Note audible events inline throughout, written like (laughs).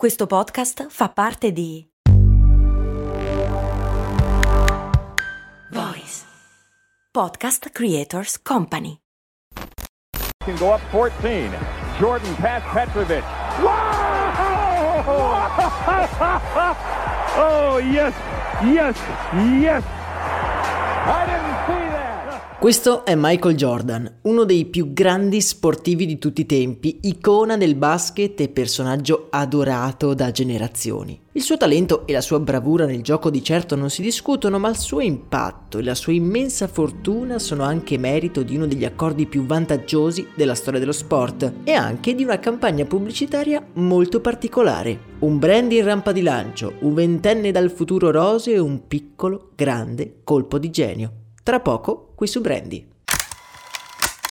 Questo podcast fa parte di Voice Podcast Creators Company. Can go up 14. Jordan past Petrovic. Wow! (laughs) oh yes, yes, yes. I didn't see. Questo è Michael Jordan, uno dei più grandi sportivi di tutti i tempi, icona del basket e personaggio adorato da generazioni. Il suo talento e la sua bravura nel gioco di certo non si discutono, ma il suo impatto e la sua immensa fortuna sono anche merito di uno degli accordi più vantaggiosi della storia dello sport e anche di una campagna pubblicitaria molto particolare. Un brand in rampa di lancio, un ventenne dal futuro roseo e un piccolo, grande colpo di genio. Tra poco qui su Brandy.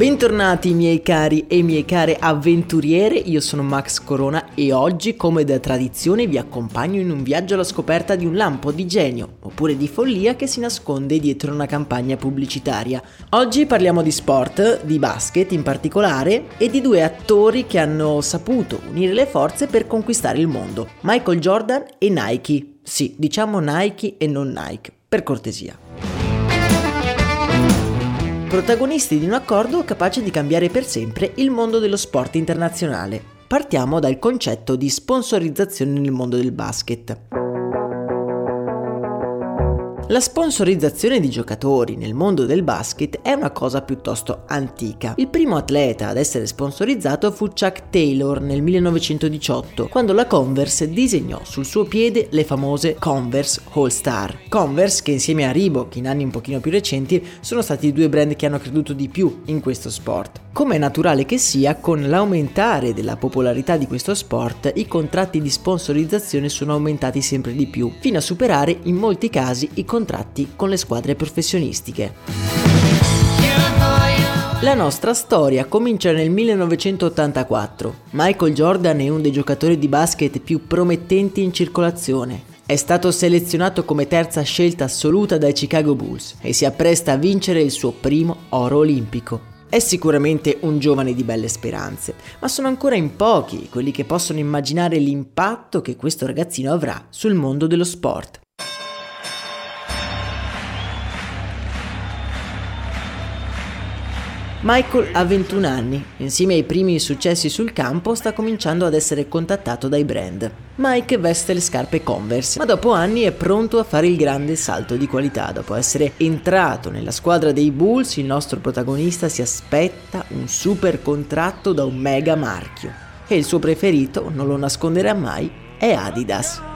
Bentornati miei cari e miei care avventuriere, io sono Max Corona e oggi come da tradizione vi accompagno in un viaggio alla scoperta di un lampo di genio oppure di follia che si nasconde dietro una campagna pubblicitaria. Oggi parliamo di sport, di basket in particolare e di due attori che hanno saputo unire le forze per conquistare il mondo, Michael Jordan e Nike. Sì, diciamo Nike e non Nike, per cortesia protagonisti di un accordo capace di cambiare per sempre il mondo dello sport internazionale. Partiamo dal concetto di sponsorizzazione nel mondo del basket. La sponsorizzazione di giocatori nel mondo del basket è una cosa piuttosto antica. Il primo atleta ad essere sponsorizzato fu Chuck Taylor nel 1918, quando la Converse disegnò sul suo piede le famose Converse All Star. Converse che insieme a Reebok in anni un pochino più recenti sono stati i due brand che hanno creduto di più in questo sport. Come è naturale che sia, con l'aumentare della popolarità di questo sport, i contratti di sponsorizzazione sono aumentati sempre di più, fino a superare in molti casi i contratti contratti con le squadre professionistiche. La nostra storia comincia nel 1984. Michael Jordan è uno dei giocatori di basket più promettenti in circolazione. È stato selezionato come terza scelta assoluta dai Chicago Bulls e si appresta a vincere il suo primo oro olimpico. È sicuramente un giovane di belle speranze, ma sono ancora in pochi quelli che possono immaginare l'impatto che questo ragazzino avrà sul mondo dello sport. Michael ha 21 anni, insieme ai primi successi sul campo sta cominciando ad essere contattato dai brand. Mike veste le scarpe Converse, ma dopo anni è pronto a fare il grande salto di qualità. Dopo essere entrato nella squadra dei Bulls, il nostro protagonista si aspetta un super contratto da un mega marchio. E il suo preferito, non lo nasconderà mai, è Adidas.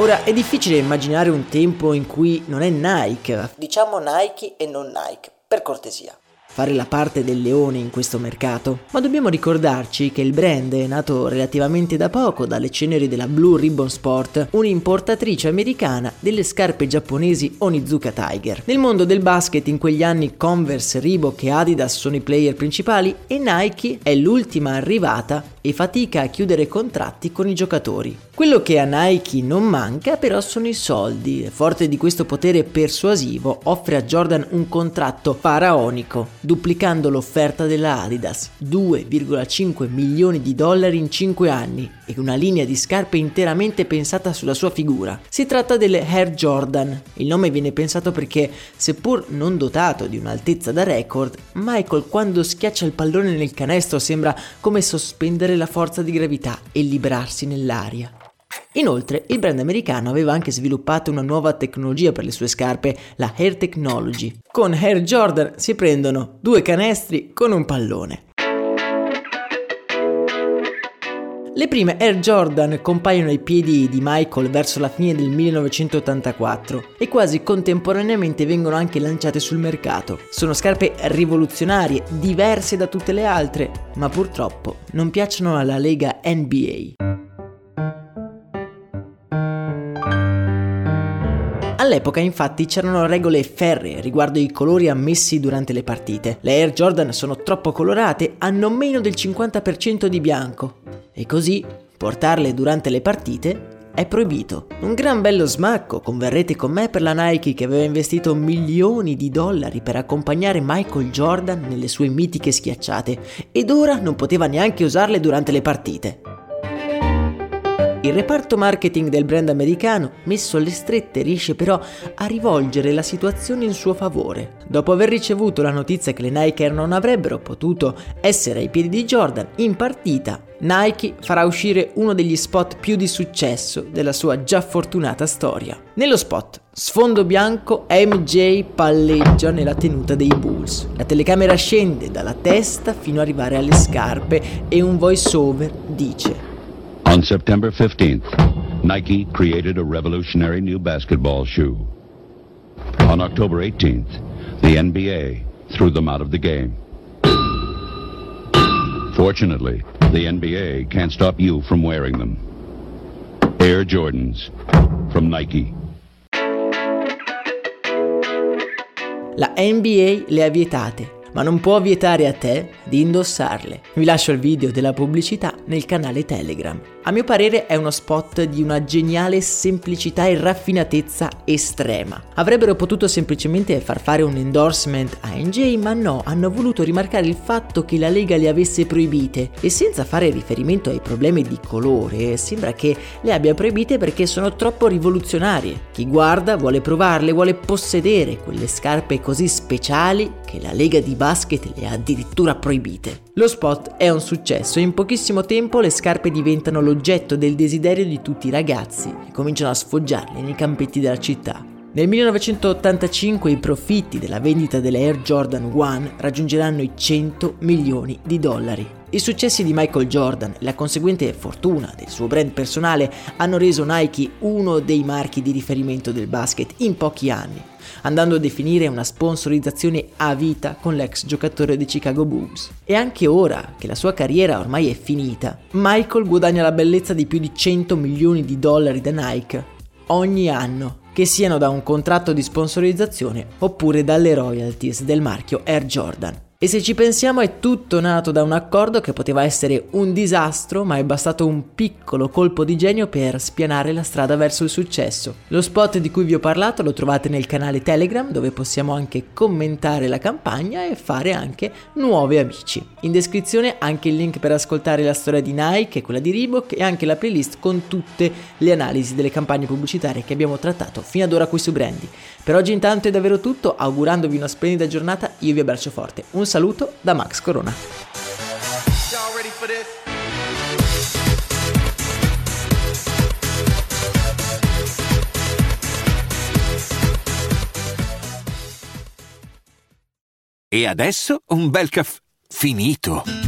Ora è difficile immaginare un tempo in cui non è Nike, diciamo Nike e non Nike, per cortesia fare la parte del leone in questo mercato, ma dobbiamo ricordarci che il brand è nato relativamente da poco dalle ceneri della Blue Ribbon Sport, un'importatrice americana delle scarpe giapponesi Onizuka Tiger. Nel mondo del basket in quegli anni Converse, Reebok e Adidas sono i player principali e Nike è l'ultima arrivata e fatica a chiudere contratti con i giocatori. Quello che a Nike non manca però sono i soldi. Forte di questo potere persuasivo, offre a Jordan un contratto faraonico duplicando l'offerta della Adidas, 2,5 milioni di dollari in 5 anni e una linea di scarpe interamente pensata sulla sua figura. Si tratta delle Air Jordan. Il nome viene pensato perché, seppur non dotato di un'altezza da record, Michael quando schiaccia il pallone nel canestro sembra come sospendere la forza di gravità e librarsi nell'aria. Inoltre, il brand americano aveva anche sviluppato una nuova tecnologia per le sue scarpe, la Air Technology. Con Air Jordan si prendono due canestri con un pallone. Le prime Air Jordan compaiono ai piedi di Michael verso la fine del 1984 e quasi contemporaneamente vengono anche lanciate sul mercato. Sono scarpe rivoluzionarie, diverse da tutte le altre, ma purtroppo non piacciono alla lega NBA. All'epoca infatti c'erano regole ferree riguardo i colori ammessi durante le partite. Le Air Jordan sono troppo colorate, hanno meno del 50% di bianco e così portarle durante le partite è proibito. Un gran bello smacco, converrete con me per la Nike che aveva investito milioni di dollari per accompagnare Michael Jordan nelle sue mitiche schiacciate ed ora non poteva neanche usarle durante le partite. Il reparto marketing del brand americano, messo alle strette, riesce però a rivolgere la situazione in suo favore. Dopo aver ricevuto la notizia che le Nike non avrebbero potuto essere ai piedi di Jordan in partita, Nike farà uscire uno degli spot più di successo della sua già fortunata storia. Nello spot, sfondo bianco, MJ palleggia nella tenuta dei Bulls. La telecamera scende dalla testa fino ad arrivare alle scarpe e un voiceover dice On September 15th, Nike created a revolutionary new basketball shoe. On October 18th, the NBA threw them out of the game. Fortunately, the NBA can't stop you from wearing them. Air Jordans from Nike. La NBA le ha vietate ma non può vietare a te di indossarle. Vi lascio il video della pubblicità nel canale Telegram. A mio parere è uno spot di una geniale semplicità e raffinatezza estrema. Avrebbero potuto semplicemente far fare un endorsement a NJ, ma no, hanno voluto rimarcare il fatto che la Lega le avesse proibite e senza fare riferimento ai problemi di colore, sembra che le abbia proibite perché sono troppo rivoluzionarie. Chi guarda vuole provarle, vuole possedere quelle scarpe così speciali che la Lega di basket le ha addirittura proibite. Lo spot è un successo e in pochissimo tempo le scarpe diventano l'oggetto del desiderio di tutti i ragazzi che cominciano a sfoggiarle nei campetti della città. Nel 1985 i profitti della vendita delle Air Jordan 1 raggiungeranno i 100 milioni di dollari. I successi di Michael Jordan e la conseguente fortuna del suo brand personale hanno reso Nike uno dei marchi di riferimento del basket in pochi anni andando a definire una sponsorizzazione a vita con l'ex giocatore dei Chicago Bulls. E anche ora che la sua carriera ormai è finita, Michael guadagna la bellezza di più di 100 milioni di dollari da Nike ogni anno, che siano da un contratto di sponsorizzazione oppure dalle royalties del marchio Air Jordan. E se ci pensiamo è tutto nato da un accordo che poteva essere un disastro, ma è bastato un piccolo colpo di genio per spianare la strada verso il successo. Lo spot di cui vi ho parlato lo trovate nel canale Telegram dove possiamo anche commentare la campagna e fare anche nuovi amici. In descrizione anche il link per ascoltare la storia di Nike e quella di Reebok e anche la playlist con tutte le analisi delle campagne pubblicitarie che abbiamo trattato fino ad ora qui su Brandy. Per oggi intanto è davvero tutto, augurandovi una splendida giornata, io vi abbraccio forte. Un saluto da Max Corona. E adesso un bel caffè finito.